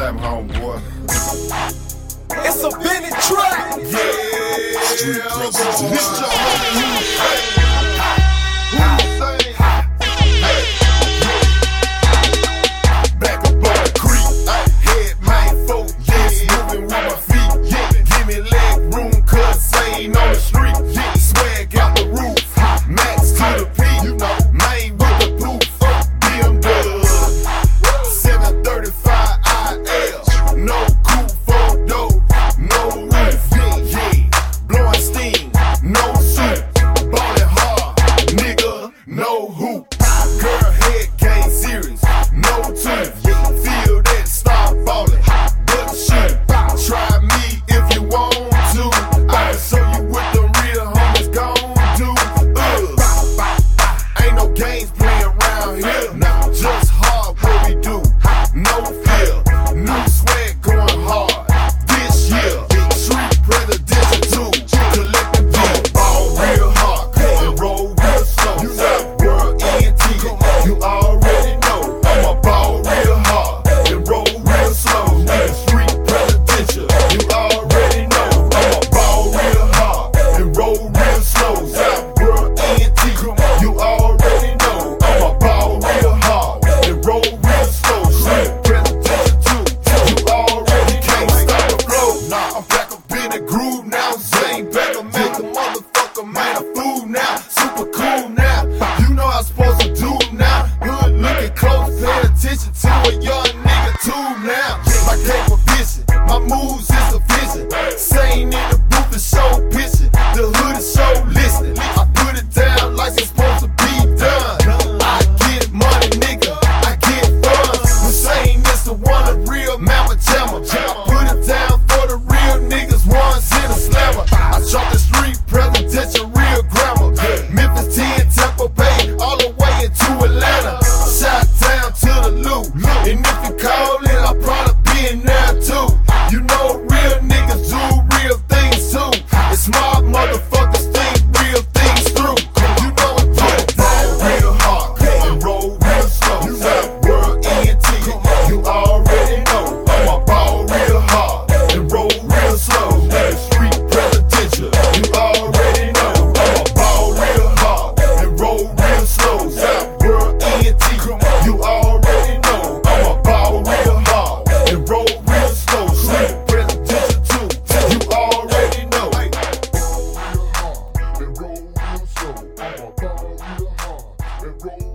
time, homeboy. It's a Bennett track. Yeah. Street yeah. This your homie I'm of fool now? Super cool now. You know I'm supposed to do now. Good looking close, pay attention to what you roll